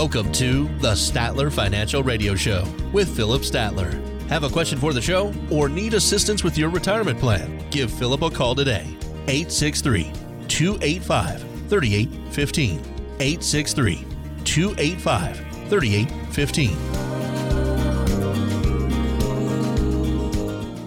Welcome to the Statler Financial Radio Show with Phillip Statler. Have a question for the show or need assistance with your retirement plan? Give Phillip a call today. 863 285 3815. 863 285 3815.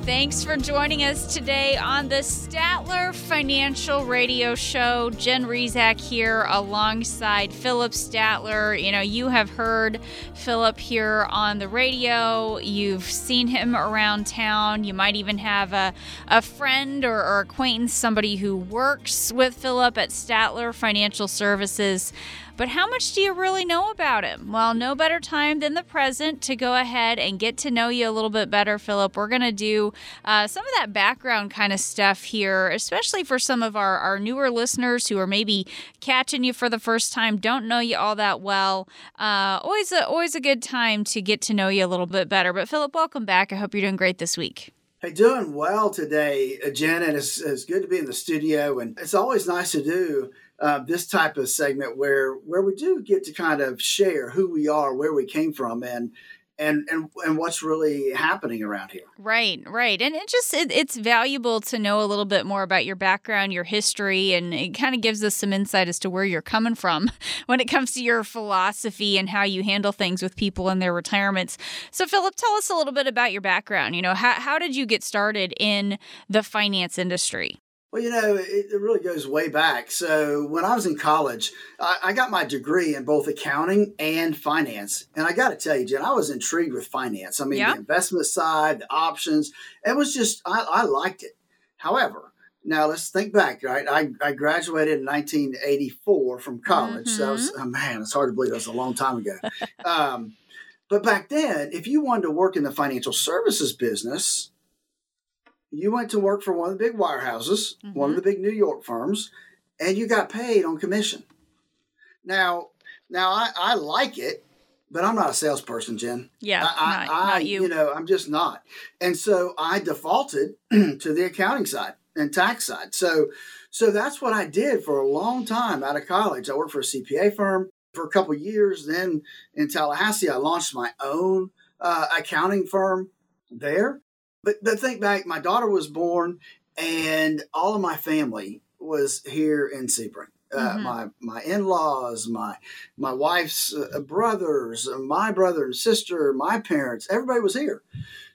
Thanks for joining us today on the Statler Financial Radio Show. Jen Rizak here alongside Phillip Statler. You know, you have heard Phillip here on the radio, you've seen him around town. You might even have a, a friend or, or acquaintance, somebody who works with Phillip at Statler Financial Services. But how much do you really know about him? Well, no better time than the present to go ahead and get to know you a little bit better, Phillip. We're going to do uh, some of that background kind of stuff here, especially for some of our, our newer listeners who are maybe catching you for the first time, don't know you all that well. Uh, always, a, always a good time to get to know you a little bit better. But, Phillip, welcome back. I hope you're doing great this week. Hey, doing well today, uh, and it's, it's good to be in the studio. And it's always nice to do uh, this type of segment where where we do get to kind of share who we are, where we came from, and and and and what's really happening around here. Right, right, and it just it, it's valuable to know a little bit more about your background, your history, and it kind of gives us some insight as to where you're coming from when it comes to your philosophy and how you handle things with people in their retirements. So, Phillip, tell us a little bit about your background. You know, how how did you get started in the finance industry? Well, you know, it, it, really goes way back. So when I was in college, I, I got my degree in both accounting and finance. And I got to tell you, Jen, I was intrigued with finance. I mean, the investment side, the options, it was just, I, I liked it. However, now let's think back, right? I, I graduated in 1984 from college. Mm-hmm. So was, oh man, it's hard to believe that was a long time ago. um, but back then, if you wanted to work in the financial services business, you went to work for one of the big wirehouses, mm-hmm. one of mm-hmm. the big New York firms, and you got paid on commission. Now, now I, I like it, but I'm not a salesperson, Jen. Yeah, I, not, I, not you. You know, I'm just not. And so I defaulted to the accounting side and tax side. So, so that's what I did for a long time out of college. I worked for a CPA firm for a couple years. Then in Tallahassee, I launched my own uh, accounting firm there. But but think back, my daughter was born, and all of my family was here in Sebring. Uh, mm-hmm. my my in laws, my my wife's uh, brothers, uh, my brother and sister, my parents, everybody was here.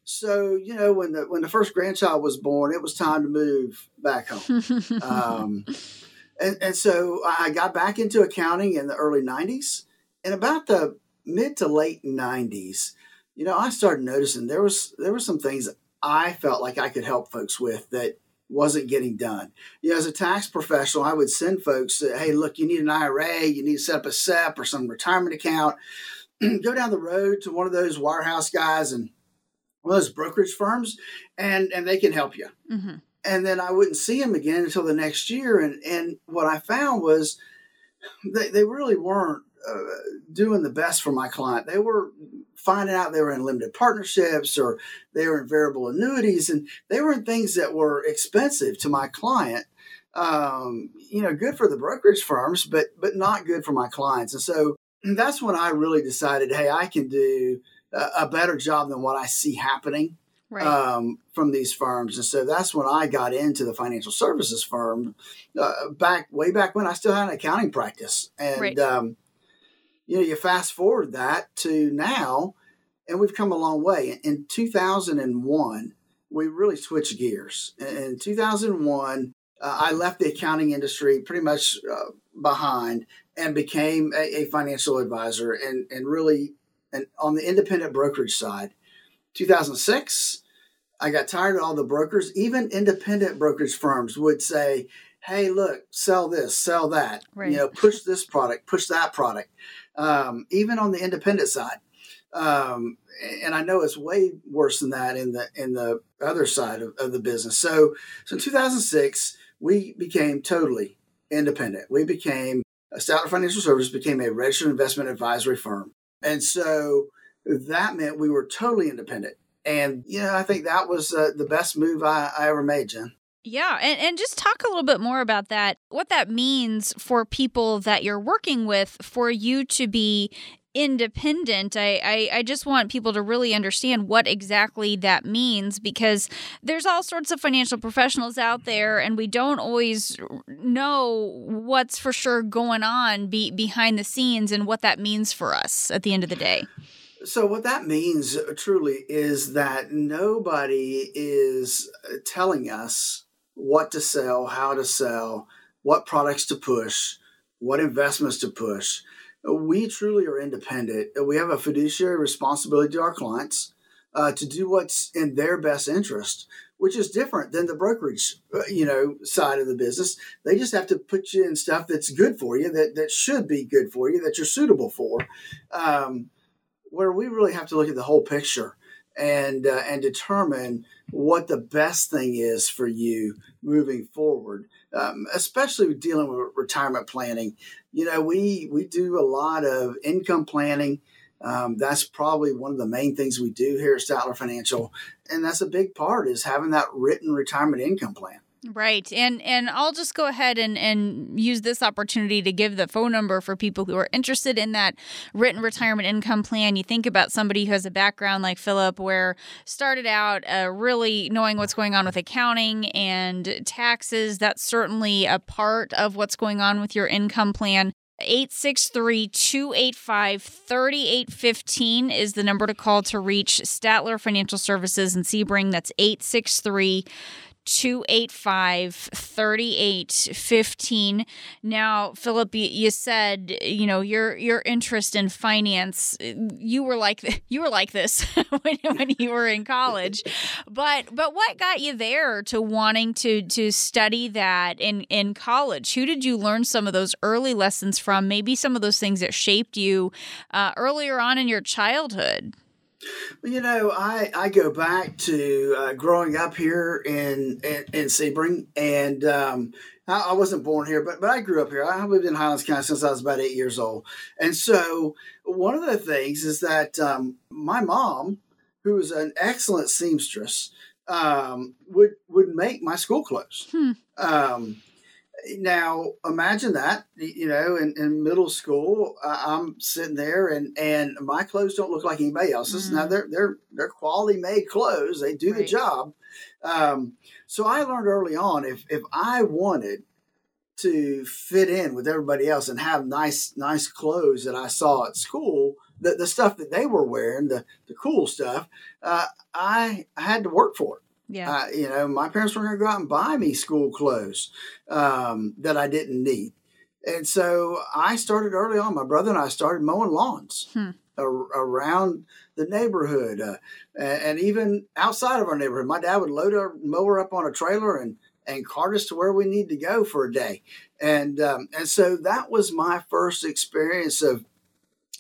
So you know when the when the first grandchild was born, it was time to move back home. um, and, and so I got back into accounting in the early '90s, and about the mid to late '90s, you know, I started noticing there was there were some things I felt like I could help folks with that wasn't getting done. You know, as a tax professional, I would send folks, uh, hey, look, you need an IRA, you need to set up a SEP or some retirement account. Go down the road to one of those wirehouse guys and one of those brokerage firms, and and they can help you. Mm-hmm. And then I wouldn't see them again until the next year. And and what I found was they, they really weren't uh, doing the best for my client. They were finding out they were in limited partnerships or they were in variable annuities and they were in things that were expensive to my client um, you know good for the brokerage firms but but not good for my clients and so that's when i really decided hey i can do a, a better job than what i see happening right. um, from these firms and so that's when i got into the financial services firm uh, back way back when i still had an accounting practice and right. um, you know, you fast forward that to now, and we've come a long way. In 2001, we really switched gears. In 2001, uh, I left the accounting industry pretty much uh, behind and became a, a, financial advisor and, and really and on the independent brokerage side. 2006, I got tired of all the brokers. Even independent brokerage firms would say, hey, look, sell this, sell that, right. you know, push this product, push that product um, even on the independent side. Um, and I know it's way worse than that in the in the other side of, of the business. So, so in 2006, we became totally independent. We became Statler Financial Services became a registered investment advisory firm, and so that meant we were totally independent. And you know, I think that was uh, the best move I, I ever made, Jen. Yeah, and, and just talk a little bit more about that, what that means for people that you're working with for you to be independent, I, I, I, just want people to really understand what exactly that means because there's all sorts of financial professionals out there, and we don't always know what's for sure going on be, behind the scenes and what that means for us at the end of the day. So, what that means uh, truly is that nobody is uh, telling us what to sell, how to sell, what products to push, what investments to push. We truly are independent. We have a fiduciary responsibility to our clients uh, to do what's in their best interest, which is different than the brokerage, uh, you know, side of the business. They just have to put you in stuff that's good for you, that that should be good for you, that you're suitable for. Um, where we really have to look at the whole picture and uh, and determine what the best thing is for you moving forward, um, especially dealing with retirement planning. You know, we we do a lot of income planning. Um, that's probably one of the main things we do here at Statler Financial, and that's a big part is having that written retirement income plan. Right. And and I'll just go ahead and, and use this opportunity to give the phone number for people who are interested in that written retirement income plan. You think about somebody who has a background like Phillip where started out uh, really knowing what's going on with accounting and taxes. That's certainly a part of what's going on with your income plan. 863 285 3815 is the number to call to reach Statler Financial Services in Sebring. That's 863 285 3815. Now, Phillip, you said, you know, your your interest in finance, you were like you were like this when, when you were in college. But but what got you there to wanting to to study that in in college? Who did you learn some of those early lessons from? Maybe some of those things that shaped you uh, earlier on in your childhood. Well, you know, I, I go back to uh, growing up here in in, in Sebring, and um, I, I, wasn't born here, but but I grew up here. I lived in Highlands County since I was about eight years old, and so one of the things is that um, my mom, who was an excellent seamstress, um, would would make my school clothes. Hmm. Um, now imagine that you know in, in middle school uh, i'm sitting there and and my clothes don't look like anybody else's mm-hmm. now they're they're they're quality made clothes they do right. the job um, so i learned early on if if i wanted to fit in with everybody else and have nice nice clothes that i saw at school the, the stuff that they were wearing the the cool stuff uh, i i had to work for it yeah. Uh, you know, my parents were going to go out and buy me school clothes um, that I didn't need. And so I started early on. My brother and I started mowing lawns hmm. around the neighborhood uh, and even outside of our neighborhood. My dad would load our mower up on a trailer and, and cart us to where we need to go for a day. And, um, and so that was my first experience of,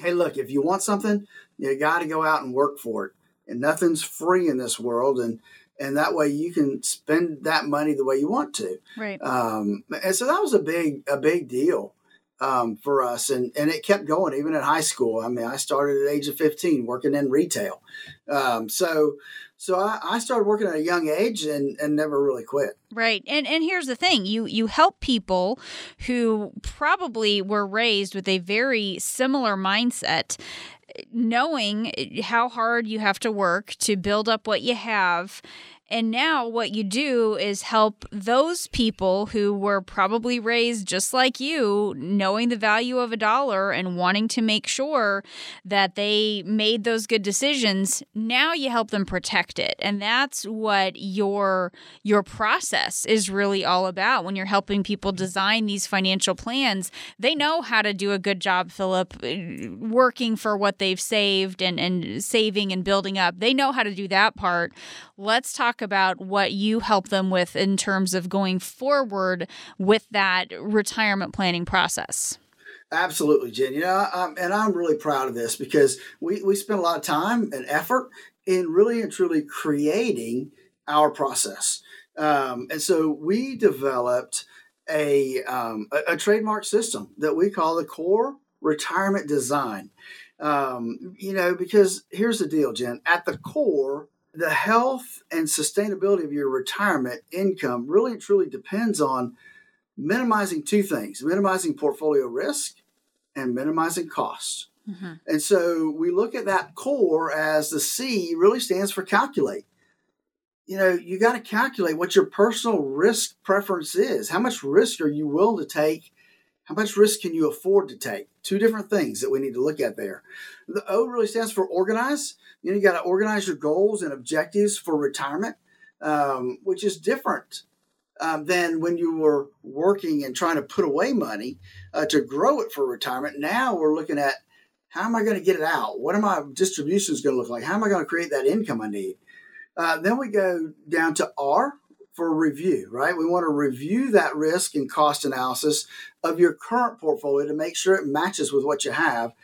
hey, look, if you want something, you got to go out and work for it. And nothing's free in this world. And, and that way you can spend that money the way you want to. Right. Um, and so that was a big a big deal um, for us, and and it kept going even in high school. I mean, I started at the age of fifteen working in retail, um, so. So I, I started working at a young age and, and never really quit. Right. And and here's the thing. You you help people who probably were raised with a very similar mindset knowing how hard you have to work to build up what you have and now what you do is help those people who were probably raised just like you, knowing the value of a dollar and wanting to make sure that they made those good decisions. Now you help them protect it. And that's what your your process is really all about when you're helping people design these financial plans. They know how to do a good job, Phillip, uh, working for what they've saved and, and saving and building up. They know how to do that part. Let's talk talk about what you help them with in terms of going forward with that retirement planning process. Absolutely, Jen. You know, I'm, and I'm really proud of this because we, we spent a lot of time and effort in really and truly creating our process. Um, and so we developed a, um, a, a, trademark system that we call the core retirement design. Um, you know, because here's the deal, Jen. At the core the health and sustainability of your retirement income really and truly depends on minimizing two things minimizing portfolio risk and minimizing costs. Mm-hmm. And so we look at that core as the C really stands for calculate. You know, you got to calculate what your personal risk preference is. How much risk are you willing to take? How much risk can you afford to take? Two different things that we need to look at there. The O really stands for organize. You know, you got to organize your goals and objectives for retirement, um, which is different um, than when you were working and trying to put away money uh, to grow it for retirement. Now we're looking at how am I going to get it out? What are my distributions going to look like? How am I going to create that income I need? Uh, then we go down to R for review, right? We want to review that risk and cost analysis of your current portfolio to make sure it matches with what you have.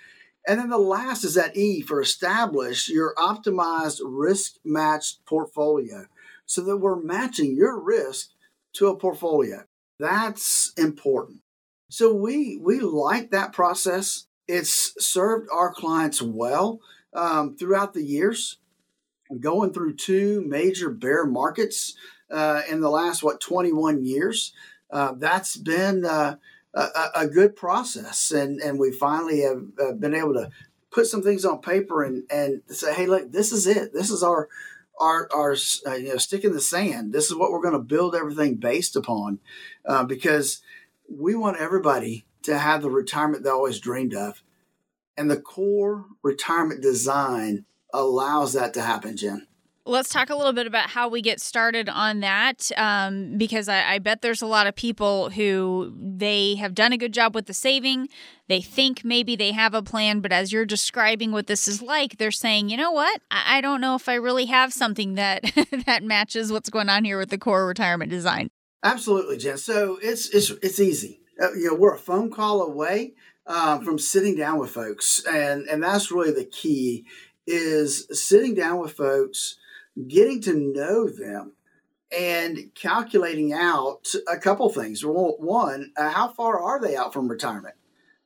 And then the last is that E for establish your optimized risk matched portfolio so that we're matching your risk to a portfolio. That's important. So we we like that process. It's served our clients well um, throughout the years. Going through two major bear markets uh, in the last what 21 years, uh, that's been uh, a, a, good process, and and we finally have been able to put some things on paper and and say, hey, look, this is it. This is our our our uh, you know stick in the sand. This is what we're going to build everything based upon, uh, because we want everybody to have the retirement they always dreamed of, and the core retirement design allows that to happen, Jen. Let's talk a little bit about how we get started on that, um, because I, I, bet there's a lot of people who they have done a good job with the saving. They think maybe they have a plan, but as you're describing what this is like, they're saying, you know what? I, I don't know if I really have something that that matches what's going on here with the core retirement design. Absolutely, Jen. So it's it's it's easy. Uh, you know, we're a phone call away um, from sitting down with folks, and and that's really the key is sitting down with folks getting to know them and calculating out a couple things. One, uh, how far are they out from retirement?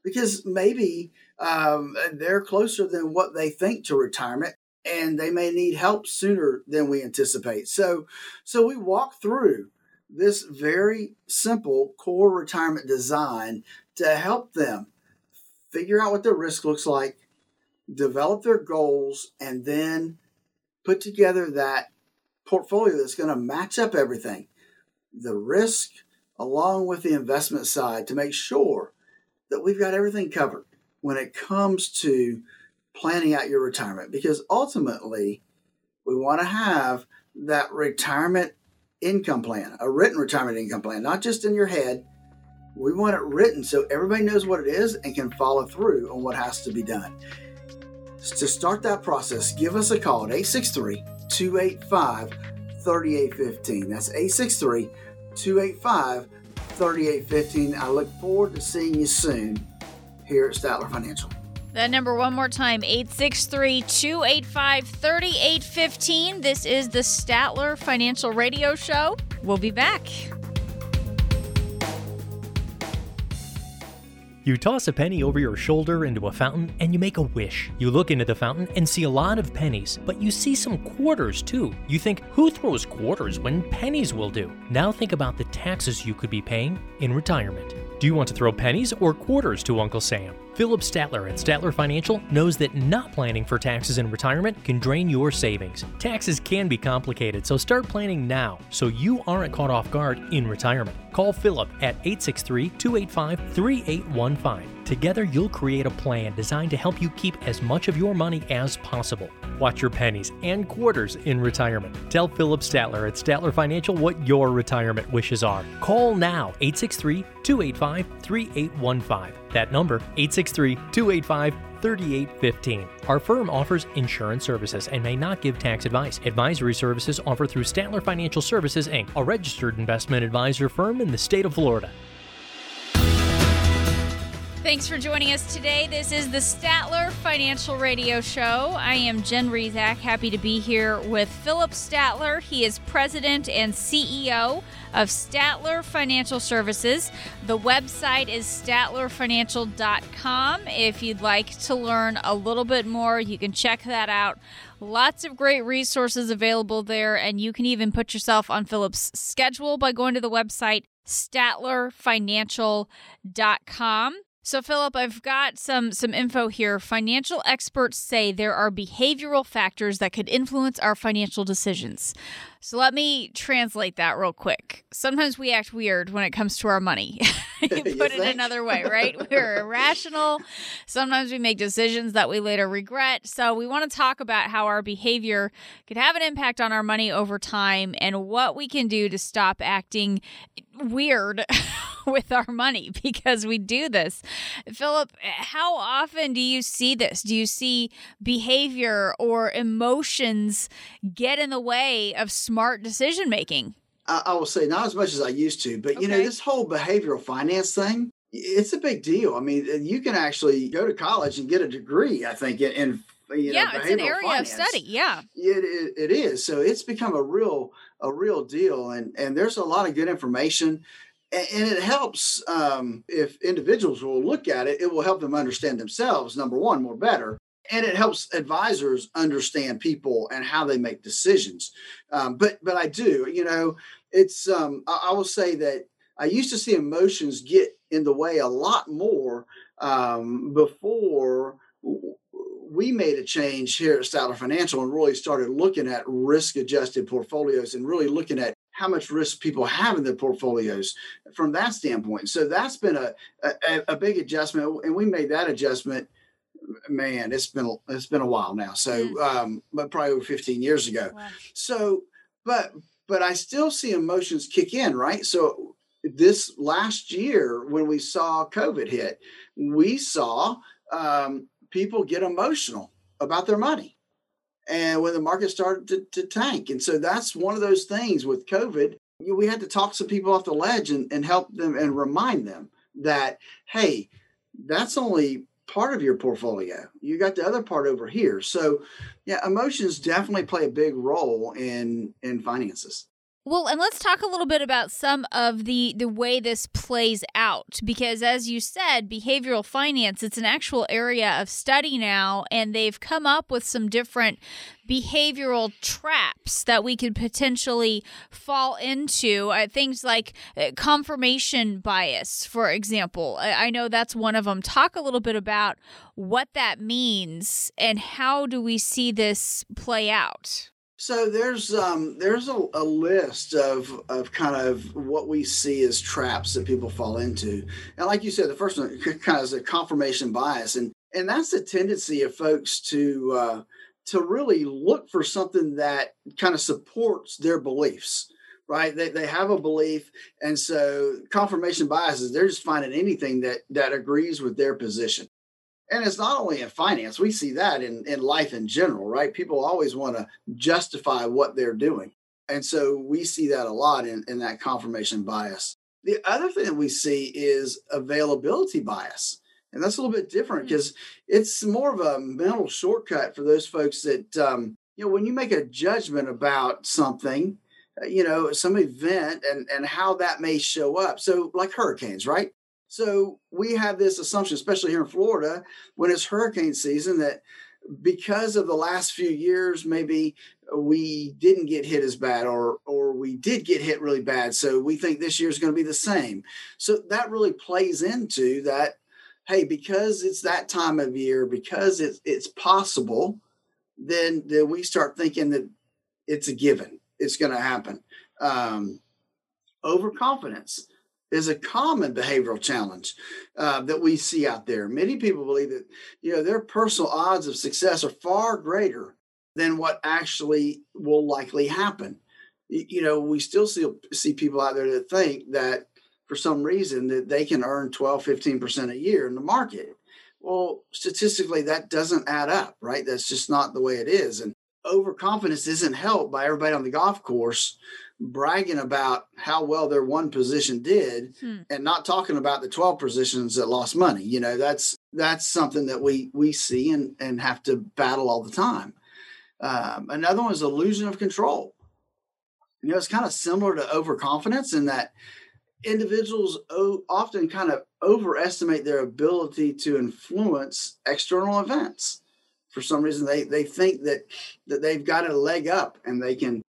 Because maybe um, they're closer than what they think to retirement, and they may need help sooner than we anticipate. So, so we walk through this very simple core retirement design to help them figure out what their risk looks like, develop their goals, and then put together that portfolio that's going to match up everything the risk along with the investment side to make sure that we've got everything covered when it comes to planning out your retirement because ultimately we want to have that retirement income plan, a written retirement income plan, not just in your head. We want it written so everybody knows what it is and can follow through on what has to be done. To start that process, give us a call at 863 285 3815. That's 863 285 3815. I look forward to seeing you soon here at Statler Financial. That number one more time 863 285 3815. This is the Statler Financial Radio Show. We'll be back. You toss a penny over your shoulder into a fountain and you make a wish. You look into the fountain and see a lot of pennies, but you see some quarters too. You think, who throws quarters when pennies will do? Now think about the taxes you could be paying in retirement. Do you want to throw pennies or quarters to Uncle Sam? Phillip Statler at Statler Financial knows that not planning for taxes in retirement can drain your savings. Taxes can be complicated, so start planning now so you aren't caught off guard in retirement. Call Phillip at 863 285 3815. Together, you'll create a plan designed to help you keep as much of your money as possible. Watch your pennies and quarters in retirement. Tell Phillip Statler at Statler Financial what your retirement wishes are. Call now 863 285 3815. That number 863 285 3815. Our firm offers insurance services and may not give tax advice. Advisory services offered through Statler Financial Services Inc., a registered investment advisor firm in the state of Florida. Thanks for joining us today. This is the Statler Financial Radio Show. I am Jen Rizak, happy to be here with Phillip Statler. He is president and CEO of Statler Financial Services. The website is statlerfinancial.com. If you'd like to learn a little bit more, you can check that out. Lots of great resources available there, and you can even put yourself on Phillip's schedule by going to the website statlerfinancial.com. So Phillip, I've got some some info here. Financial experts say there are behavioral factors that could influence our financial decisions. So let me translate that real quick. Sometimes we act weird when it comes to our money. Put it another way, right? We're irrational. Sometimes we make decisions that we later regret. So we want to talk about how our behavior could have an impact on our money over time and what we can do to stop acting weird with our money because we do this. Phillip, how often do you see this? Do you see behavior or emotions get in the way of smart decision making? I, I will say not as much as I used to, but okay. you know, this whole behavioral finance thing, it's a big deal. I mean, you can actually go to college and get a degree, I think, in, in you yeah, know, it's an area finance. of study. Yeah, it, it, it is. So it's become a real a real deal, and and there's a lot of good information, and, and it helps um, if individuals will look at it. It will help them understand themselves. Number one, more better, and it helps advisors understand people and how they make decisions. Um, but but I do, you know, it's um, I, I, will say that I used to see emotions get in the way a lot more um, before we made a change here at Statler Financial and really started looking at risk adjusted portfolios and really looking at how much risk people have in their portfolios from that standpoint. So that's been a, a, a big adjustment, and we made that adjustment man, it's been it's been a while now. So, mm. um, but probably over 15 years ago. Wow. So, but but I still see emotions kick in, right? So this last year when we saw COVID hit, we saw um, people get emotional about their money. And when the market started to, to, tank. And so that's one of those things with COVID. You know, we had to talk some people off the ledge and, and help them and remind them that, hey, that's only part of your portfolio. You got the other part over here. So, yeah, emotions definitely play a big role in in finances. Well, and let's talk a little bit about some of the the way this plays out because as you said, behavioral finance it's an actual area of study now and they've come up with some different behavioral traps that we could potentially fall into. Uh, things like uh, confirmation bias, for example. I, I know that's one of them. Talk a little bit about what that means and how do we see this play out? So there's um, there's a, a, list of of kind of what we see as traps that people fall into, and like you said, the first one kind of is a confirmation bias, and and that's the tendency of folks to uh, to really look for something that kind of supports their beliefs, right? They they have a belief, and so confirmation biases they're just finding anything that that agrees with their position and it's not only in finance we see that in, in life in general right? People always want to justify what they're doing. And so we see that a lot in, in that confirmation bias. The other thing that we see is availability bias. And that's a little bit different because hmm. it's more of a mental shortcut for those folks that um, you know when you make a judgment about something uh, you know some event and and how that may show up. So like hurricanes right so we have this assumption, especially here in Florida, when it's hurricane season, that because of the last few years, maybe we didn't get hit as bad or or we did get hit really bad. So we think this year is going to be the same. So that really plays into that, hey, because it's that time of year, because it's it's possible, then then we start thinking that it's a given. It's going to happen. Um, overconfidence is a common behavioral challenge uh, that we see out there. Many people believe that you know their personal odds of success are far greater than what actually will likely happen. You know, we still see see people out there that think that for some reason that they can earn 12, 15% a year in the market. Well, statistically, that doesn't add up, right? That's just not the way it is. And overconfidence isn't helped by everybody on the golf course bragging about how well their one position did hmm. and not talking about the 12 positions that lost money. You know that's that's something that we we see and and have to battle all the time. Um, another one is illusion of control. You know it's kind of similar to overconfidence in that individuals o- often kind of overestimate their ability to influence external events. For some reason they they think that that they've got a leg up and they can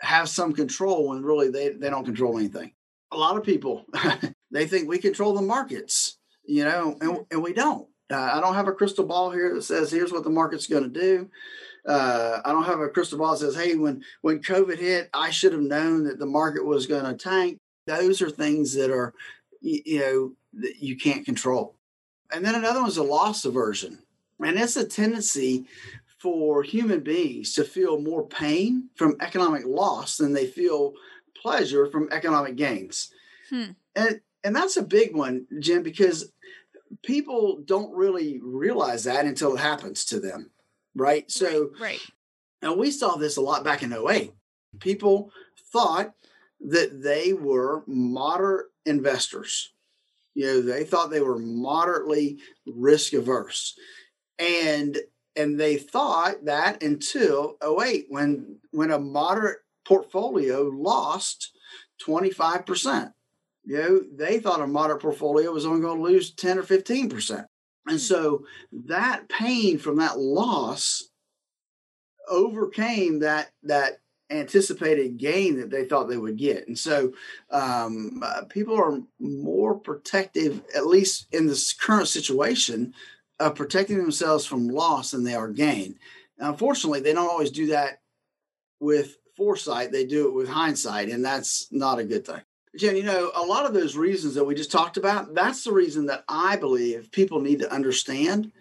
have some control when really they, they don't control anything. A lot of people they think we control the markets. you know, and, and we don't. Uh, I don't have a crystal ball here that says here's what the market's going to do. Uh, I don't have a crystal ball that says, hey, when when COVID hit, I should have known that the market was going to tank. Those are things that are, you, you know, that you can't control. And then another one is a loss aversion, and it's a tendency for human beings to feel more pain from economic loss than they feel pleasure from economic gains. Hmm. And and that's a big one, Jen, because people don't really realize that until it happens to them. Right. So right. right. And we saw this a lot back in 08. People thought that they were moderate investors. You know, they thought they were moderately risk averse. And and they thought that until 08 when when a moderate portfolio lost 25%. You know, they thought a moderate portfolio was only going to lose 10 or 15%. And hmm. so that pain from that loss overcame that that anticipated gain that they thought they would get. And so um, uh, people are more protective, at least in this current situation, of protecting themselves from loss than they are gain. Now, unfortunately, they don't always do that with foresight, they do it with hindsight, and that's not a good thing. Jen, you know, a lot of those reasons that we just talked about, that's the reason that I believe people need to understand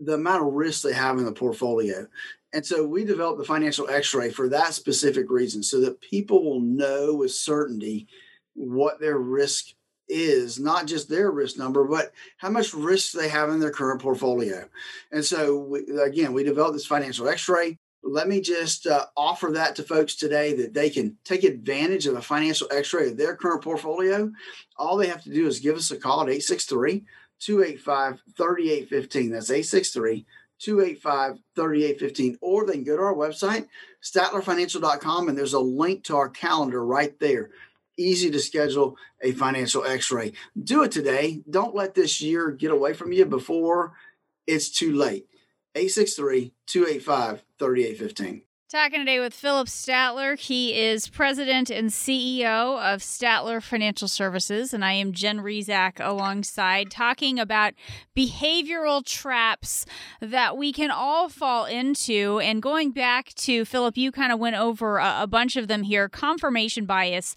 the amount of risk they have in the portfolio. And so we developed the financial x ray for that specific reason so that people will know with certainty what their risk is, not just their risk number, but how much risk they have in their current portfolio. And so, we, again, we developed this financial x ray let me just uh, offer that to folks today that they can take advantage of a financial x ray of their current portfolio. All they have to do is give us a call at 863 285 3815. That's 863 285 3815. Or they can go to our website, statlerfinancial.com, and there's a link to our calendar right there. Easy to schedule a financial x ray. Do it today. Don't let this year get away from you before it's too late. 863 285 3815. Talking today with Phillip Statler. He is president and CEO of Statler Financial Services, and I am Jen Rizak alongside talking about behavioral traps that we can all fall into. And going back to Phillip, you kind of went over a, a bunch of them here. Confirmation bias,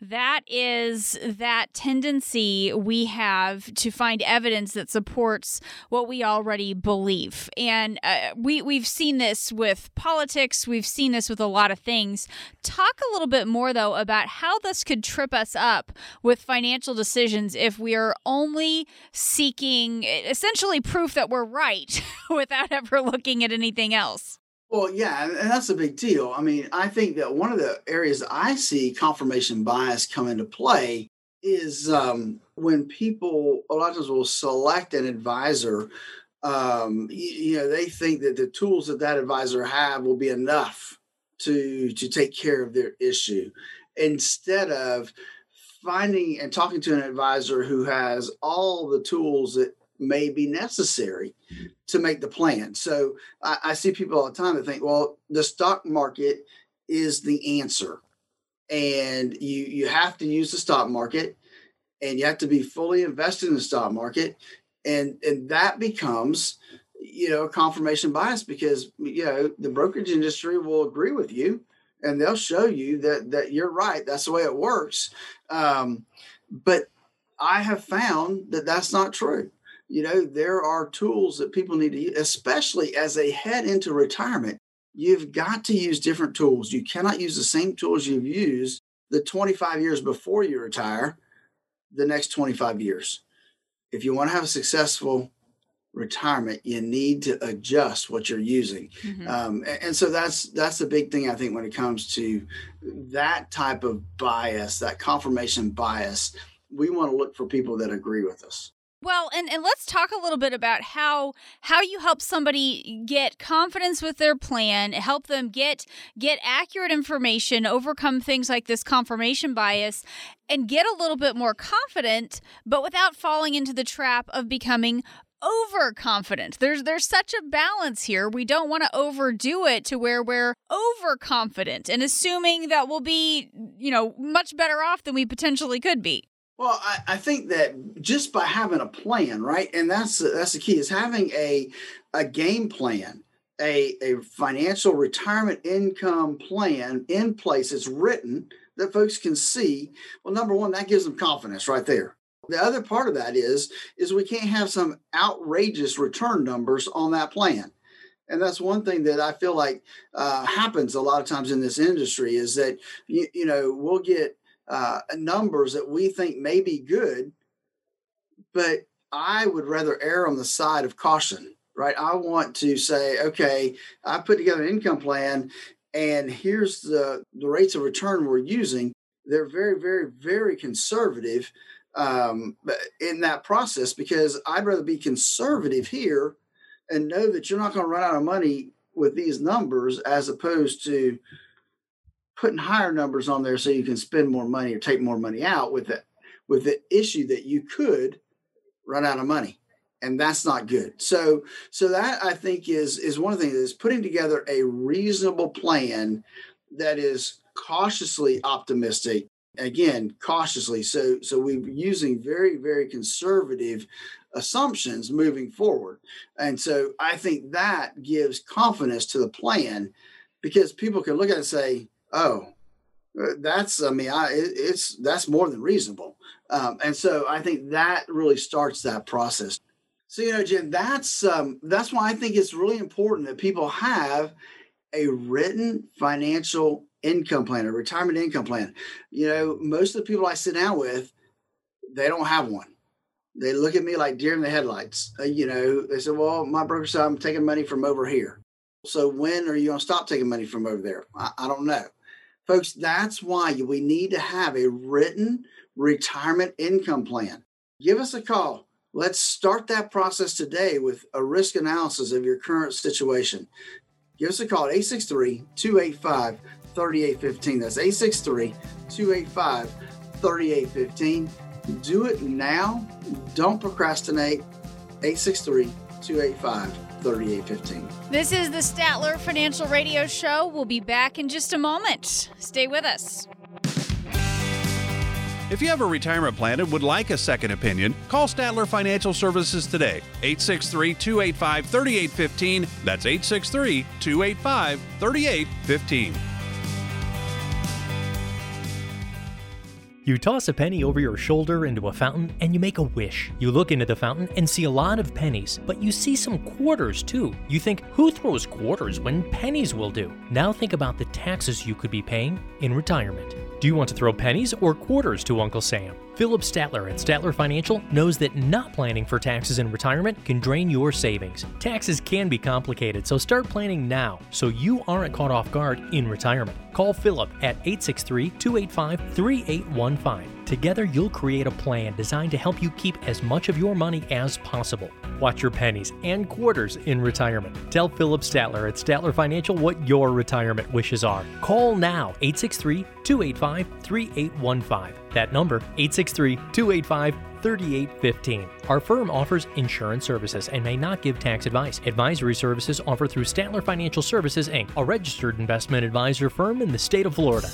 that is that tendency we have to find evidence that supports what we already believe. And uh, we, we've seen this with politics We've seen this with a lot of things. Talk a little bit more, though, about how this could trip us up with financial decisions if we are only seeking essentially proof that we're right without ever looking at anything else. Well, yeah, and that's a big deal. I mean, I think that one of the areas I see confirmation bias come into play is um, when people a lot of times will select an advisor um, you, know, they think that the tools that that advisor have will be enough to to take care of their issue, instead of finding and talking to an advisor who has all the tools that may be necessary to make the plan. So I, I, see people all the time that think, well, the stock market is the answer. And you you have to use the stock market and you have to be fully invested in the stock market and and that becomes you know confirmation bias because you know the brokerage industry will agree with you and they'll show you that that you're right. That's the way it works. Um, but i have found that that's not true. You know there are tools that people need to use especially as they head into retirement you've got to use different tools. You cannot use the same tools you've used the 25 years before you retire the next 25 years if you want to have a successful retirement, you need to adjust what you're using. Mm-hmm. Um, and, and, so that's that's the big thing I think when it comes to that type of bias, that confirmation bias. We want to look for people that agree with us. Well, and, and let's talk a little bit about how how you help somebody get confidence with their plan, help them get get accurate information, overcome things like this confirmation bias, and get a little bit more confident, but without falling into the trap of becoming overconfident. There's there's such a balance here. We don't want to overdo it to where we're overconfident and assuming that we'll be, you know, much better off than we potentially could be. Well, I, I, think that just by having a plan, right, and that's that's the key is having a a game plan, a a financial retirement income plan in place. It's written that folks can see. Well, number one, that gives them confidence right there. The other part of that is is we can't have some outrageous return numbers on that plan. And that's one thing that I feel like uh, happens a lot of times in this industry is that you, you know we'll get uh, numbers that we think may be good, but I would rather err on the side of caution, right? I want to say, okay, I put together an income plan, and here's the the rates of return we're using. They're very, very, very conservative um, in that process because I'd rather be conservative here and know that you're not going to run out of money with these numbers as opposed to putting higher numbers on there so you can spend more money or take more money out with it with the issue that you could run out of money and that's not good. So so that i think is is one of the things is putting together a reasonable plan that is cautiously optimistic again cautiously. So so we're using very very conservative assumptions moving forward. And so i think that gives confidence to the plan because people can look at it and say oh, uh, that's I mean, I it's that's more than reasonable, um, and so I think that really starts that process. So you know, Jen, that's um, that's why I think it's really important that people have a written financial income plan, a retirement income plan. You know, most of the people I sit down with, they don't have one. They look at me like deer in the headlights. Uh, you know, they say, "Well, my broker said I'm taking money from over here." So when are you going to stop taking money from over there? I, I don't know. Folks, that's why we need to have a written retirement income plan. Give us a call. Let's start that process today with a risk analysis of your current situation. Give us a call at 863 285 3815. That's 863 285 3815. Do it now. Don't procrastinate. 863 285 3815. This is the Statler Financial Radio Show. We'll be back in just a moment. Stay with us. If you have a retirement plan and would like a second opinion, call Statler Financial Services today. 863 285 3815. That's 863 285 3815. You toss a penny over your shoulder into a fountain and you make a wish. You look into the fountain and see a lot of pennies, but you see some quarters too. You think, who throws quarters when pennies will do? Now think about the taxes you could be paying in retirement. Do you want to throw pennies or quarters to Uncle Sam? Phillip Statler at Statler Financial knows that not planning for taxes in retirement can drain your savings. Taxes can be complicated, so start planning now so you aren't caught off guard in retirement. Call Phillip at 863 285 3815. Together, you'll create a plan designed to help you keep as much of your money as possible. Watch your pennies and quarters in retirement. Tell Phillip Statler at Statler Financial what your retirement wishes are. Call now 863 285 3815. That number 863 285 3815. Our firm offers insurance services and may not give tax advice. Advisory services offered through Statler Financial Services Inc., a registered investment advisor firm in the state of Florida.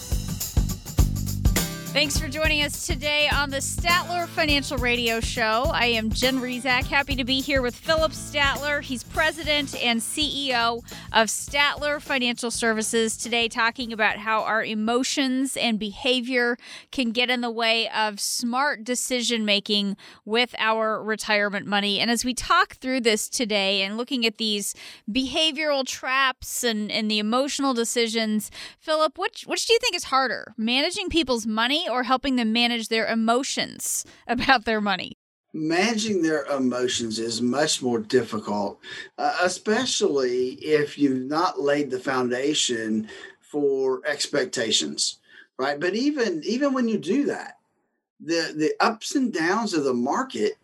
Thanks for joining us today on the Statler Financial Radio Show. I am Jen Rizak, happy to be here with Phillip Statler. He's president and CEO of Statler Financial Services today, talking about how our emotions and behavior can get in the way of smart decision making with our retirement money. And as we talk through this today and looking at these behavioral traps and, and the emotional decisions, Phillip, which, which do you think is harder, managing people's money? Or helping them manage their emotions about their money? Managing their emotions is much more difficult, uh, especially if you've not laid the foundation for expectations, right? But even even when you do that, the the ups and downs of the market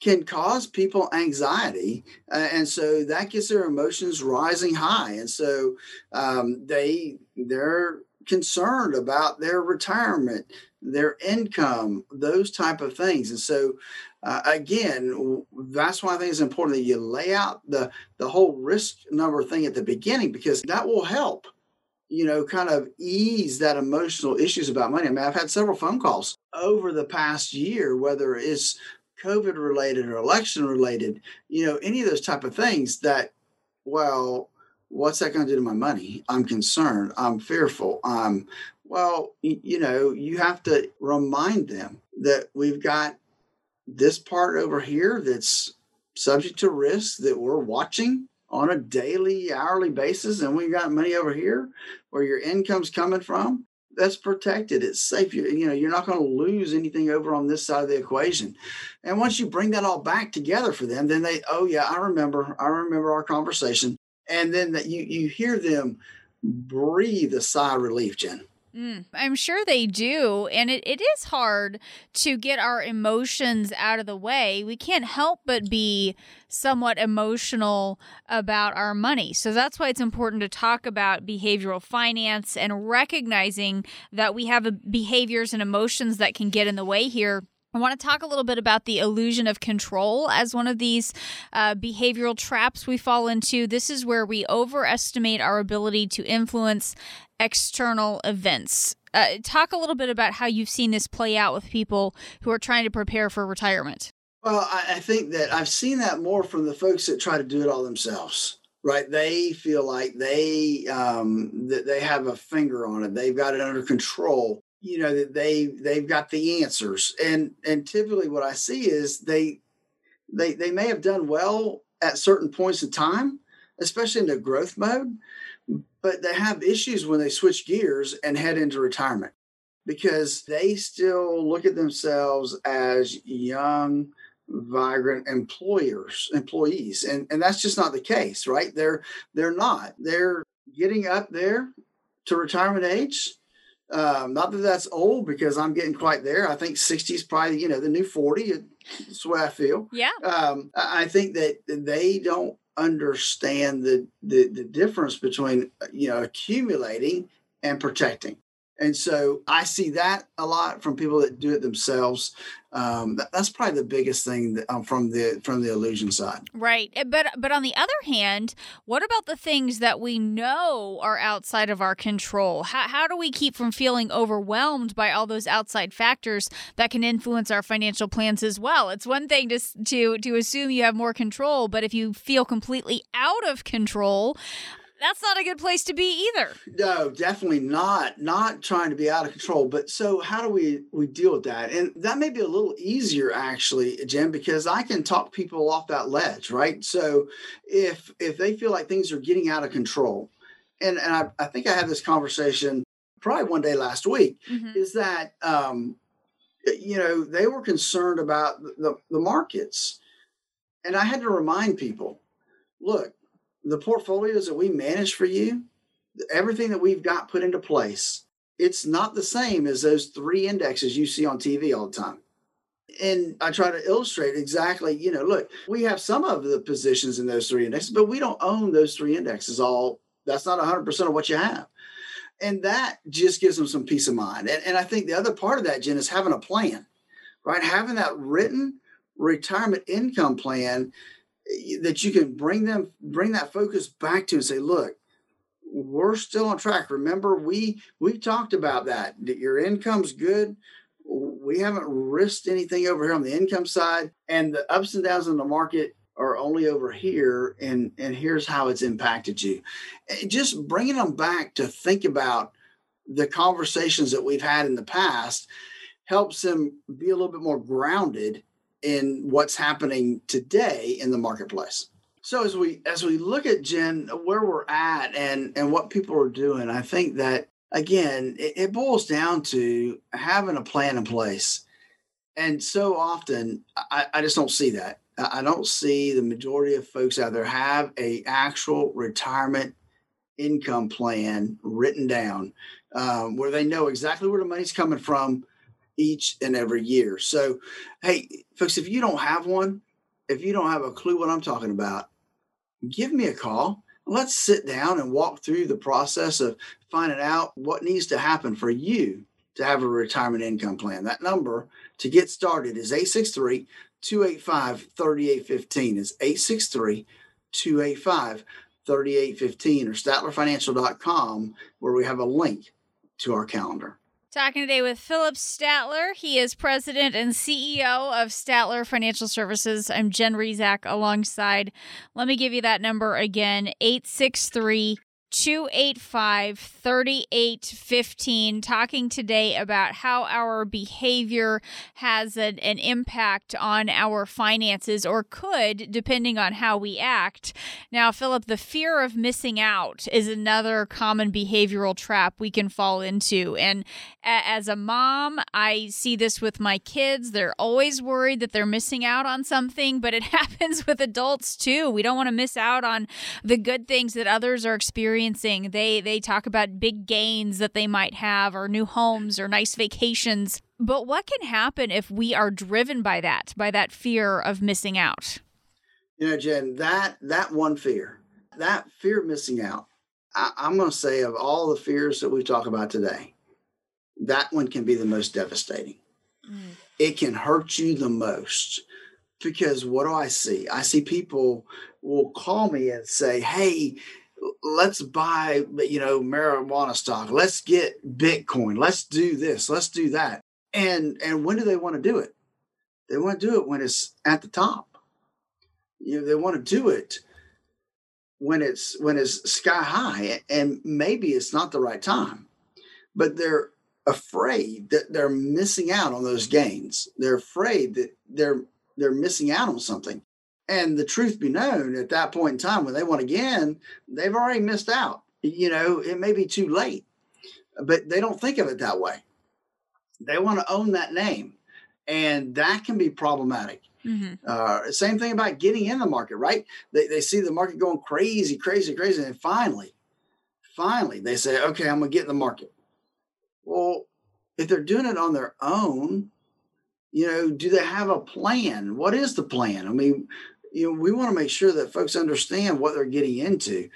can cause people anxiety uh, and so that gets their emotions rising high and so um, they they're concerned about their retirement, their income, those type of things. And so, uh, again, that's why I think it's important that you lay out the the whole risk number thing at the beginning because that will help. You know, kind of ease that emotional issues about money. I mean, I've had several phone calls over the past year, whether it's COVID related or election related, you know, any of those type of things that, well, what's that going to do to my money? I'm concerned. I'm fearful. I'm, well, you, know, you have to remind them that we've got this part over here that's subject to risk that we're watching on a daily, hourly basis, and we've got money over here where your income's coming from. That's protected. It's safe. You, you know, you're not going to lose anything over on this side of the equation. And once you bring that all back together for them, then they, oh yeah, I remember. I remember our conversation. And then that you you hear them breathe a sigh of relief, Jen. Mm, I'm sure they do. And it, it is hard to get our emotions out of the way. We can't help but be somewhat emotional about our money. So that's why it's important to talk about behavioral finance and recognizing that we have behaviors and emotions that can get in the way here. I want to talk a little bit about the illusion of control as one of these uh, behavioral traps we fall into. This is where we overestimate our ability to influence external events. Uh, talk a little bit about how you've seen this play out with people who are trying to prepare for retirement. Well, I, I think that I've seen that more from the folks that try to do it all themselves right they feel like they um, that they have a finger on it they've got it under control you know that they they've got the answers. And and typically what i see is they they they may have done well at certain points in time especially in the growth mode but they have issues when they switch gears and head into retirement because they still look at themselves as young vibrant employers employees. And and that's just not the case right? They're they're not. They're getting up there to retirement age um, not that that's old because i'm getting quite there. I think 60 is probably you know the new 40 that's the way i feel. Yeah. Um, i think that they don't understand the, the the difference between you know accumulating and protecting and so I see that a lot from people that do it themselves. Um, that, that's probably the biggest thing that, um, from the from the illusion side. Right, eh, but but on the other hand, what about the things that we know are outside of our control? How how do we keep from feeling overwhelmed by all those outside factors that can influence our financial plans as well? It's one thing to to to assume you have more control, but if you feel completely out of control, that's not a good place to be either. No, definitely not. Not trying to be out of control. But so how do we we deal with that? And that may be a little easier actually, Jim, because I can talk people off that ledge, right? So if if they feel like things are getting out of control, and, and I, I think I had this conversation probably one day last week, mm-hmm. is that um, you know, they were concerned about the, the markets. And I had to remind people, look, the portfolios that we manage for you, everything that we've got put into place, it's not the same as those three indexes you see on TV all the time. And I try to illustrate exactly, you know, look, we have some of the positions in those three indexes, but we don't own those three indexes all. That's not 100% of what you have. And that just gives them some peace of mind. And, and I think the other part of that, Jen, is having a plan, right? Having that written retirement income plan that you can bring them bring that focus back to and say look we're still on track. Remember we we talked about that that your income's good. We haven't risked anything over here on the income side and the ups and downs in the market are only over here and and here's how it's impacted you. Eh, just bringing them back to think about the conversations that we've had in the past helps them be a little bit more grounded in what's happening today in the marketplace. So as we as we look at Jen where we're at and and what people are doing, I think that again it, it boils down to having a plan in place. And so often I, I just don't see that. I don't see the majority of folks out there have a actual retirement income plan written down um, where they know exactly where the money's coming from each and every year. So, hey, folks, if you don't have one, if you don't have a clue what I'm talking about, give me a call. Let's sit down and walk through the process of finding out what needs to happen for you to have a retirement income plan. That number to get started is 863 285 3815. Is 863 285 3815 or statlerfinancial.com, where we have a link to our calendar. Talking today with Phillip Statler. He is president and CEO of Statler Financial Services. I'm Jen Rizak alongside. Let me give you that number again 863 285 3815, talking today about how our behavior has an, an, impact on our finances or could, depending on how we act. Now, Phillip, the fear of missing out is another common behavioral trap we can fall into. And as a mom, I see this with my kids. They're always worried that they're missing out on something, but it happens with adults too. We don't want to miss out on the good things that others are experiencing experiencing. They they talk about big gains that they might have or new homes or nice vacations. But what can happen if we are driven by that, by that fear of missing out? You know, Jen, that that one fear, that fear of missing out, I, I'm going to say of all the fears that we talk about today, that one can be the most devastating. Mm. It can hurt you the most because what do I see? I see people will call me and say, "Hey, let's buy you know marijuana stock. Let's get bitcoin. Let's do this. Let's do that. And and when do they want to do it? They want to do it when it's at the top. You know they want to do it when it's when it's sky high and maybe it's not the right time. But they're afraid that they're missing out on those gains. They're afraid that they're they're missing out on something and the truth be known, at that point in time, when they want again, they've already missed out. You know, it may be too late, but they don't think of it that way. They want to own that name, and that can be problematic. Mm-hmm. Uh, same thing about getting in the market, right? They, they see the market going crazy, crazy, crazy, and finally, finally, they say, "Okay, I'm gonna get in the market." Well, if they're doing it on their own, you know, do they have a plan? What is the plan? I mean, you know we want to make sure that folks understand what they're getting into.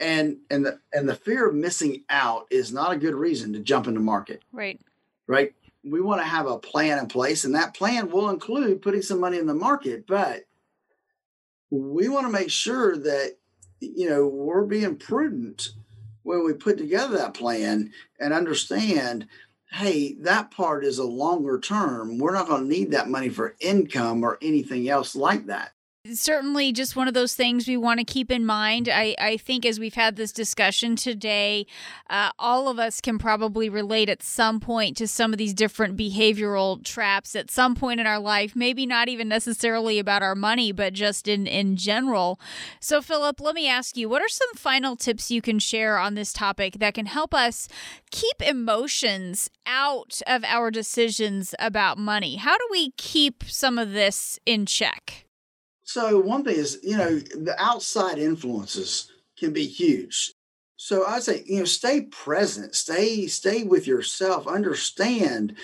And and the and the fear of missing out is not a good reason to jump into market. Right. Right? We want to have a plan in place and that plan will include putting some money in the market but we want to make sure that you know we're being prudent when we put together that plan and understand hey that part is a longer term. We're not going to need that money for income or anything else like that certainly just one of those things we want to keep in mind. I, I think as we've had this discussion today, uh, all of us can probably relate at some point to some of these different behavioral traps at some point in our life, maybe not even necessarily about our money, but just in, in general. So, Phillip, let me ask you what are some final tips you can share on this topic that can help us keep emotions out of our decisions about money? How do we keep some of this in check? So one thing is, you know, the outside influences can be huge. So I'd say, you know, stay present, stay stay with yourself, understand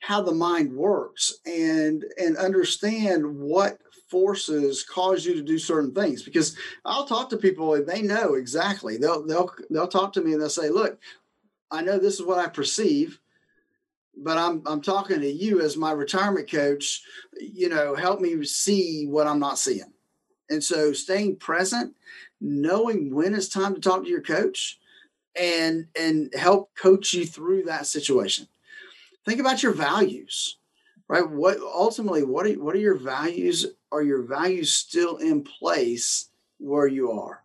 how the mind works and and understand what forces cause you to do certain things because I'll talk to people and they know exactly. They'll they'll they'll talk to me and they'll say, "Look, I know this is what I perceive but I'm I'm talking to you as my retirement coach, you know, help me see what I'm not seeing. And so staying present, knowing when it's time to talk to your coach and and help coach you through that situation. Think about your values. Right? What ultimately what are what are your values? Are your values still in place where you are?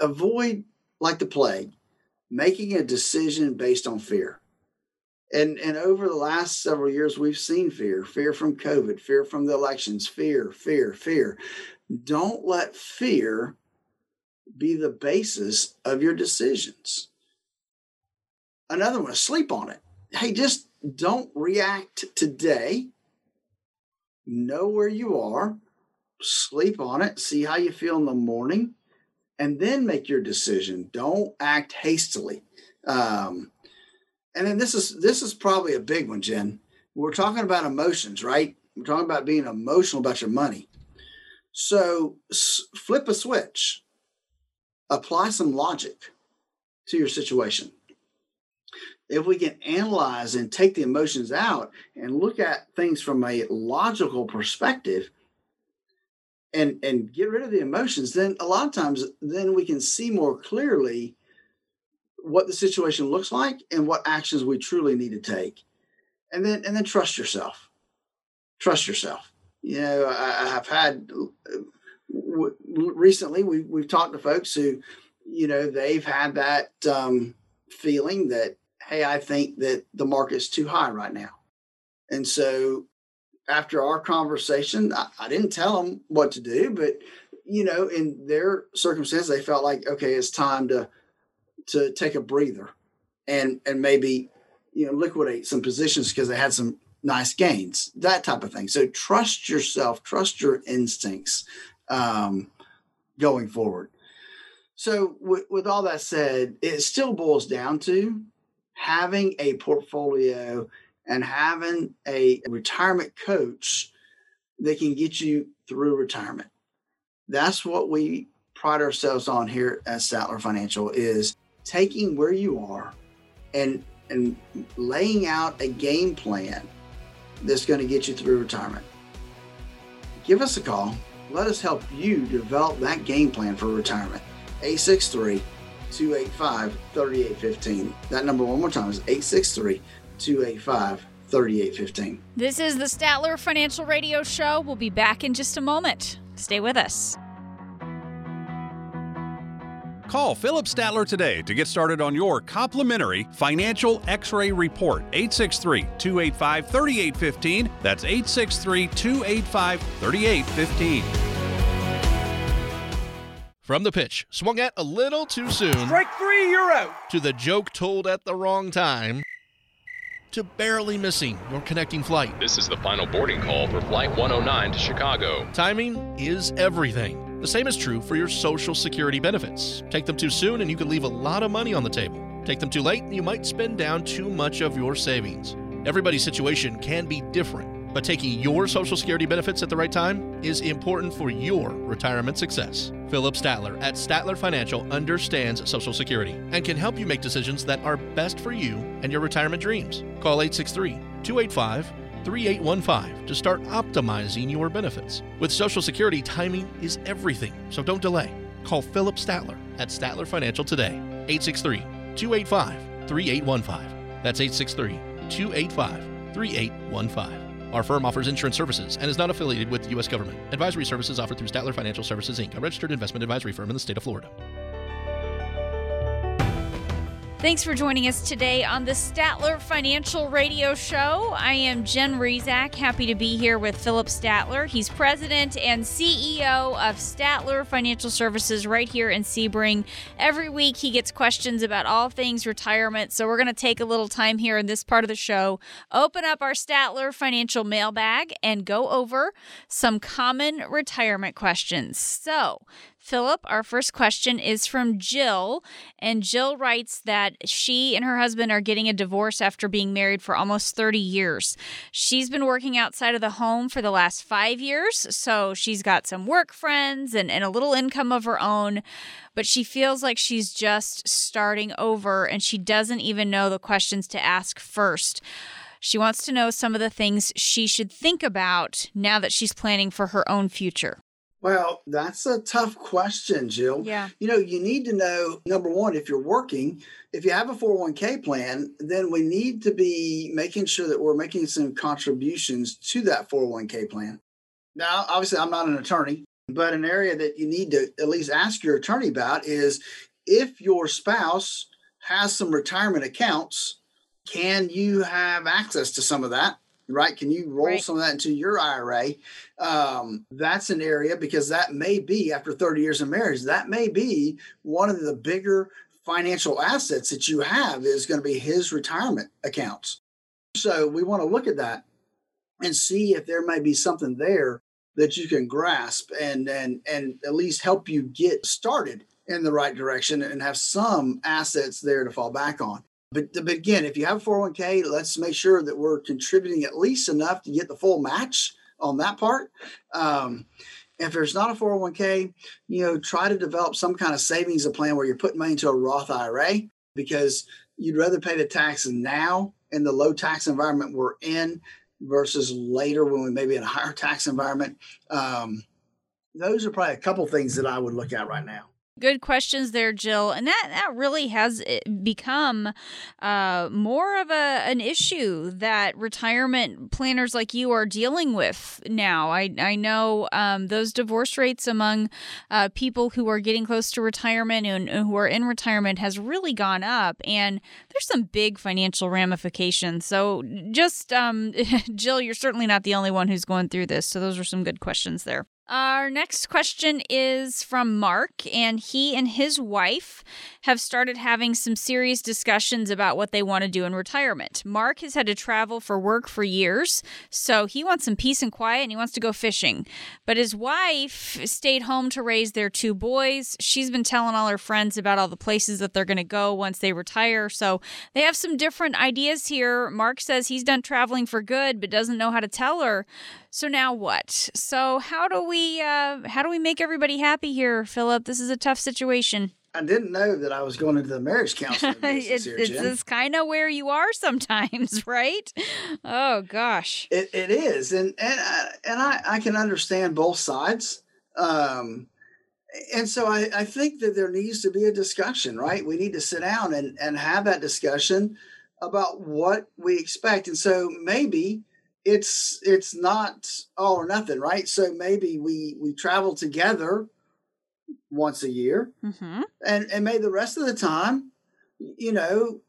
Avoid like the plague making a decision based on fear and and over the last several years we've seen fear fear from covid fear from the elections fear fear fear. Don't let fear be the basis of your decisions. Another one sleep on it. Hey just don't react today. Know where you are sleep on it see how you feel in the morning and then make your decision. Don't act hastily. Um, and then this is this is probably a big one, Jen. We're talking about emotions, right? We're talking about being emotional about your money. So s- flip a switch, apply some logic to your situation. If we can analyze and take the emotions out and look at things from a logical perspective and and get rid of the emotions, then a lot of times then we can see more clearly what the situation looks like and what actions we truly need to take. and then and then trust yourself. Trust yourself. You know, I, I have had w- recently we we've talked to folks who, you know, they've had that um, feeling that hey, I think that the market's too high right now, and so after our conversation, I, I didn't tell them what to do, but you know, in their circumstance, they felt like okay, it's time to to take a breather and and maybe you know liquidate some positions because they had some nice gains, that type of thing. So trust yourself, trust your instincts um, going forward. So with, with all that said, it still boils down to having a portfolio and having a retirement coach that can get you through retirement. That's what we pride ourselves on here at Statler Financial is taking where you are and and laying out a game plan that's going to get you through retirement. Give us a call. Let us help you develop that game plan for retirement. 863 285 3815. That number, one more time, is 863 285 3815. This is the Statler Financial Radio Show. We'll be back in just a moment. Stay with us. Call Phillip Statler today to get started on your complimentary financial x ray report. 863 285 3815. That's 863 285 3815. From the pitch, swung at a little too soon. Strike three, you're out. To the joke told at the wrong time. To barely missing your connecting flight. This is the final boarding call for Flight 109 to Chicago. Timing is everything. The same is true for your Social Security benefits. Take them too soon and you can leave a lot of money on the table. Take them too late and you might spend down too much of your savings. Everybody's situation can be different, but taking your Social Security benefits at the right time is important for your retirement success. Phillip Statler at Statler Financial understands Social Security and can help you make decisions that are best for you and your retirement dreams. Call 863 285 3815 to start optimizing your benefits. With Social Security, timing is everything, so don't delay. Call Phillip Statler at Statler Financial today, 863 285 3815. That's 863 285 3815. Our firm offers insurance services and is not affiliated with the U.S. government. Advisory services offered through Statler Financial Services, Inc., a registered investment advisory firm in the state of Florida. Thanks for joining us today on the Statler Financial Radio Show. I am Jen Rizak, happy to be here with Phillip Statler. He's president and CEO of Statler Financial Services right here in Sebring. Every week he gets questions about all things retirement, so we're going to take a little time here in this part of the show, open up our Statler Financial mailbag, and go over some common retirement questions. So, Phillip, our first question is from Jill. And Jill writes that she and her husband are getting a divorce after being married for almost 30 years. She's been working outside of the home for the last five years. So she's got some work friends and, and a little income of her own. But she feels like she's just starting over and she doesn't even know the questions to ask first. She wants to know some of the things she should think about now that she's planning for her own future. Well, that's a tough question, Jill. Yeah. You know, you need to know number one, if you're working, if you have a 401k plan, then we need to be making sure that we're making some contributions to that 401k plan. Now, obviously, I'm not an attorney, but an area that you need to at least ask your attorney about is if your spouse has some retirement accounts, can you have access to some of that? Right? Can you roll Right. some of that into your IRA? Um, that's an area because that may be after 30 years of marriage, that may be one of the bigger financial assets that you have is going to be his retirement accounts. So we want to look at that and see if there may be something there that you can grasp and and and at least help you get started in the right direction and have some assets there to fall back on. But, but again, if you have a 401k, let's make sure that we're contributing at least enough to get the full match on that part. Um, if there's not a 401k, you know, try to develop some kind of savings plan where you're putting money into a Roth IRA because you'd rather pay the taxes now in the low tax environment we're in versus later when we may be in a higher tax environment. Um, those are probably a couple things that I would look at right now. Good questions there, Jill. And that, that really has eh, become uh, more of a an issue that retirement planners like you are dealing with now. I, I know um, those divorce rates among uh, people who are getting close to retirement and, and who are in retirement has really gone up. And there's some big financial ramifications. So just, um, Jill, you're certainly not the only one who's going through this. So those are some good questions there. Our next question is from Mark, and he and his wife have started having some serious discussions about what they want to do in retirement. Mark has had to travel for work for years, so he wants some peace and quiet and he wants to go fishing. But his wife stayed home to raise their two boys. She's been telling all her friends about all the places that they're going to go once they retire, so they have some different ideas here. Mark says he's done traveling for good, but doesn't know how to tell her. So now what? So how do we uh, how do we make everybody happy here, Phillip? This is a tough situation. I didn't know that I was going into the marriage counseling it's, here, it's, it's kind of where you are sometimes, right? Oh gosh, it, it is, and and I, and I I can understand both sides. Um, and so I, I think that there needs to be a discussion, right? We need to sit down and, and have that discussion about what we expect. And so maybe it's it's not all or nothing, right? So maybe we we travel together once a year, mm-hmm. and and maybe the rest of the time, you know,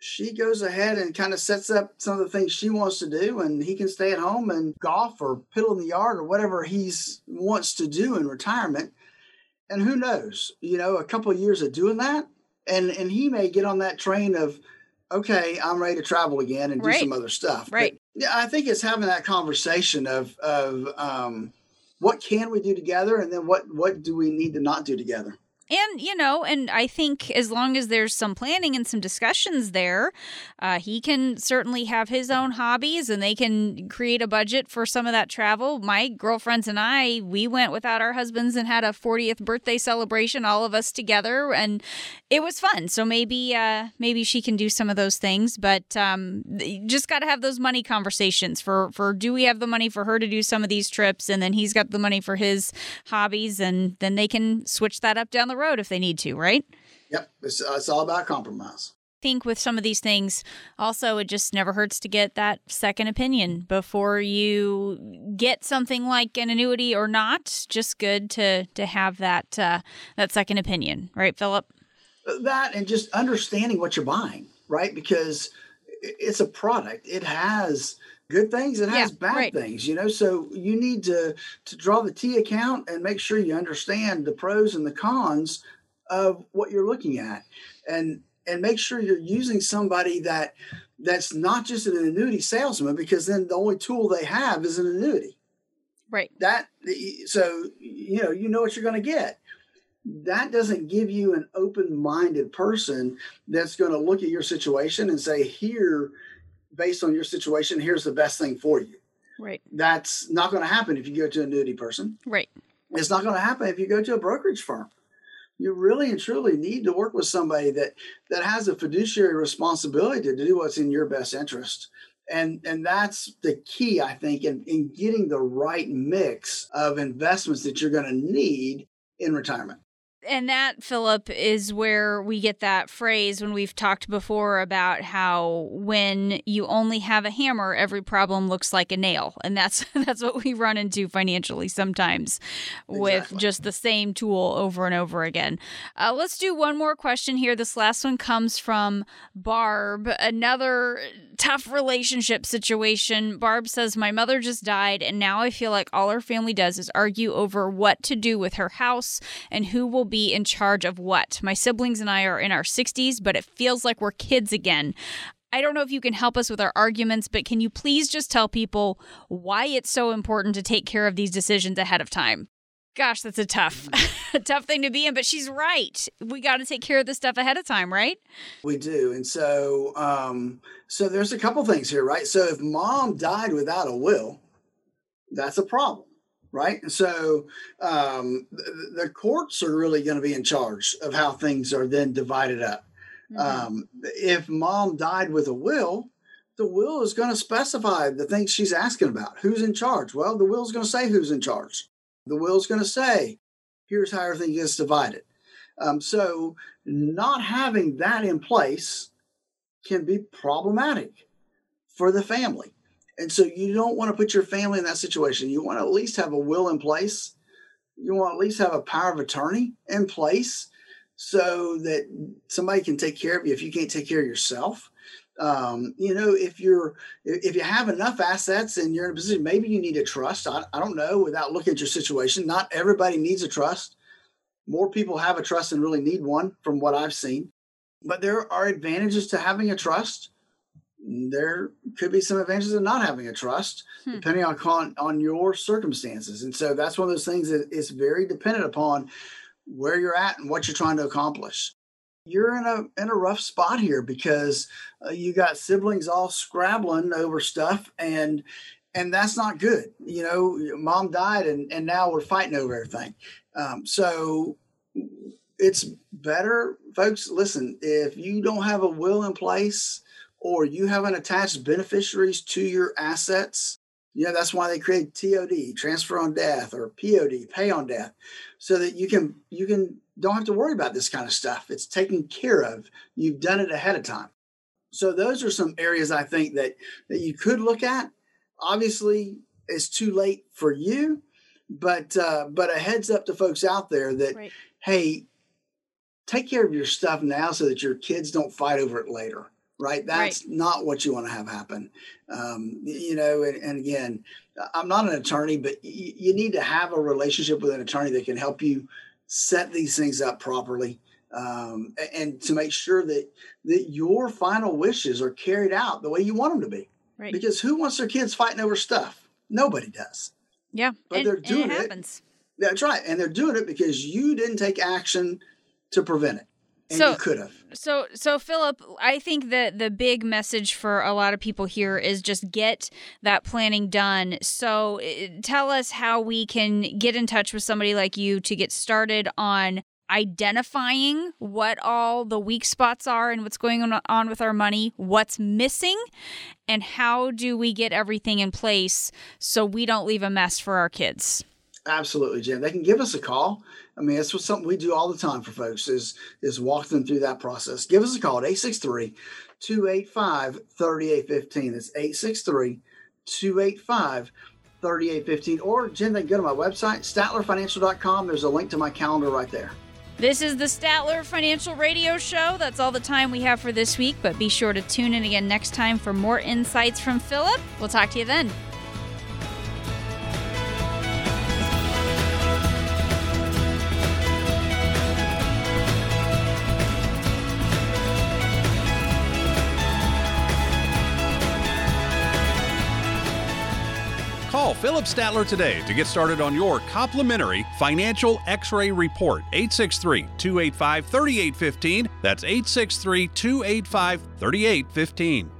she goes ahead and kind of sets up some of the things she wants to do, and he can stay at home and golf or piddle in the yard or whatever he's wants to do in retirement. And who knows, you know, a couple of years of doing that, and and he may get on that train of okay, I'm ready to travel again and do right. some other stuff. Right. Yeah, I think it's having that conversation of of um, what can we do together, and then what what do we need to not do together. And, you know, and I think as long as there's some planning and some discussions there, uh, he can certainly have his own hobbies and they can create a budget for some of that travel. My girlfriends and I, we went without our husbands and had a 40th birthday celebration, all of us together, and it was fun. So maybe, uh, maybe she can do some of those things, but um, just got to have those money conversations for, for do we have the money for her to do some of these trips? And then he's got the money for his hobbies, and then they can switch that up down the road if they need to, right? Yep, it's, uh, it's all about compromise. I think with some of these things, also, it just never hurts to get that second opinion before you get something like an annuity or not. Just good to to have that uh, that second opinion, right, Phillip? That and just understanding what you're buying, right? Because it's a product. It has good things it has bad right. things you know so you need to to draw the t account and make sure you understand the pros and the cons of what you're looking at and and make sure you're using somebody that that's not just an annuity salesman because then the only tool they have is an annuity Right. that so you know you know what you're going to get that doesn't give you an open-minded person that's going to look at your situation and say here based on your situation here's the best thing for you. Right. that's not going to happen if you go to an annuity person. Right. it's not going to happen if you go to a brokerage firm. You really and truly need to work with somebody that that has a fiduciary responsibility to do what's in your best interest. And and that's the key i think in, in getting the right mix of investments that you're going to need in retirement And that, Phillip, is where we get that phrase when we've talked before about how when you only have a hammer, every problem looks like a nail. And that's that's what we run into financially sometimes with Exactly. just the same tool over and over again. Uh, let's do one more question here. This last one comes from Barb, another tough relationship situation. Barb says, My mother just died, and now I feel like all our family does is argue over what to do with her house and who will be in charge of what. My siblings and I are in our 60s, but it feels like we're kids again. I don't know if you can help us with our arguments, but can you please just tell people why it's so important to take care of these decisions ahead of time? Gosh, that's a tough, a tough thing to be in, but she's right. We got to take care of this stuff ahead of time, right? we do and so um so there's a couple things here right so if mom died without a will that's a problem right? So um the, the courts are really going to be in charge of how things are then divided up. Um if mom died with a will the will is going to specify the things she's asking about. Who's in charge? Well the will is going to say who's in charge. The will is going to say here's how everything gets divided. Um, so, not having that in place can be problematic for the family. And so, you don't want to put your family in that situation. You want to at least have a will in place. You want to at least have a power of attorney in place so that somebody can take care of you if you can't take care of yourself. Um, you know, if you're if you have enough assets and you're in a position, maybe you need a trust. I, I don't know without looking at your situation. Not everybody needs a trust. More people have a trust and really need one, from what I've seen. But there are advantages to having a trust. There could be some advantages of not having a trust, hmm. depending on on your circumstances. And so that's one of those things that is very dependent upon where you're at and what you're trying to accomplish you're in a in a rough spot here because uh, you got siblings all scrabbling over stuff and and that's not good you know mom died and and now we're fighting over everything um, so it's better folks listen if you don't have a will in place or you haven't attached beneficiaries to your assets you know that's why they create tod transfer on death or pod pay on death so that you can you can don't have to worry about this kind of stuff. It's taken care of. You've done it ahead of time. So those are some areas I think that that you could look at. Obviously, it's too late for you, but uh, but a heads up to folks out there that right. hey, take care of your stuff now so that your kids don't fight over it later. Right? That's right. not what you want to have happen. Um, you know, and, and, again, I'm not an attorney, but y- you need to have a relationship with an attorney that can help you set these things up properly um, and to make sure that that your final wishes are carried out the way you want them to be. Right. Because who wants their kids fighting over stuff? Nobody does. Yeah, but and, they're doing it, happens. That's right, and they're doing it because you didn't take action to prevent it and so, you could have. So, so Phillip, I think that the big message for a lot of people here is just get that planning done. So, eh, tell us how we can get in touch with somebody like you to get started on identifying what all the weak spots are and what's going on with our money, what's missing, and how do we get everything in place so we don't leave a mess for our kids. Absolutely, Jim. They can give us a call. I mean, that's what something we do all the time for folks is is walk them through that process. Give us a call at 863 285 3815. That's 863 285 3815. Or, Jim, they can go to my website, statlerfinancial.com. There's a link to my calendar right there. This is the Statler Financial Radio Show. That's all the time we have for this week, but be sure to tune in again next time for more insights from Phillip. We'll talk to you then. Phillip Statler today to get started on your complimentary financial x ray report. 863 285 3815. That's 863 285 3815.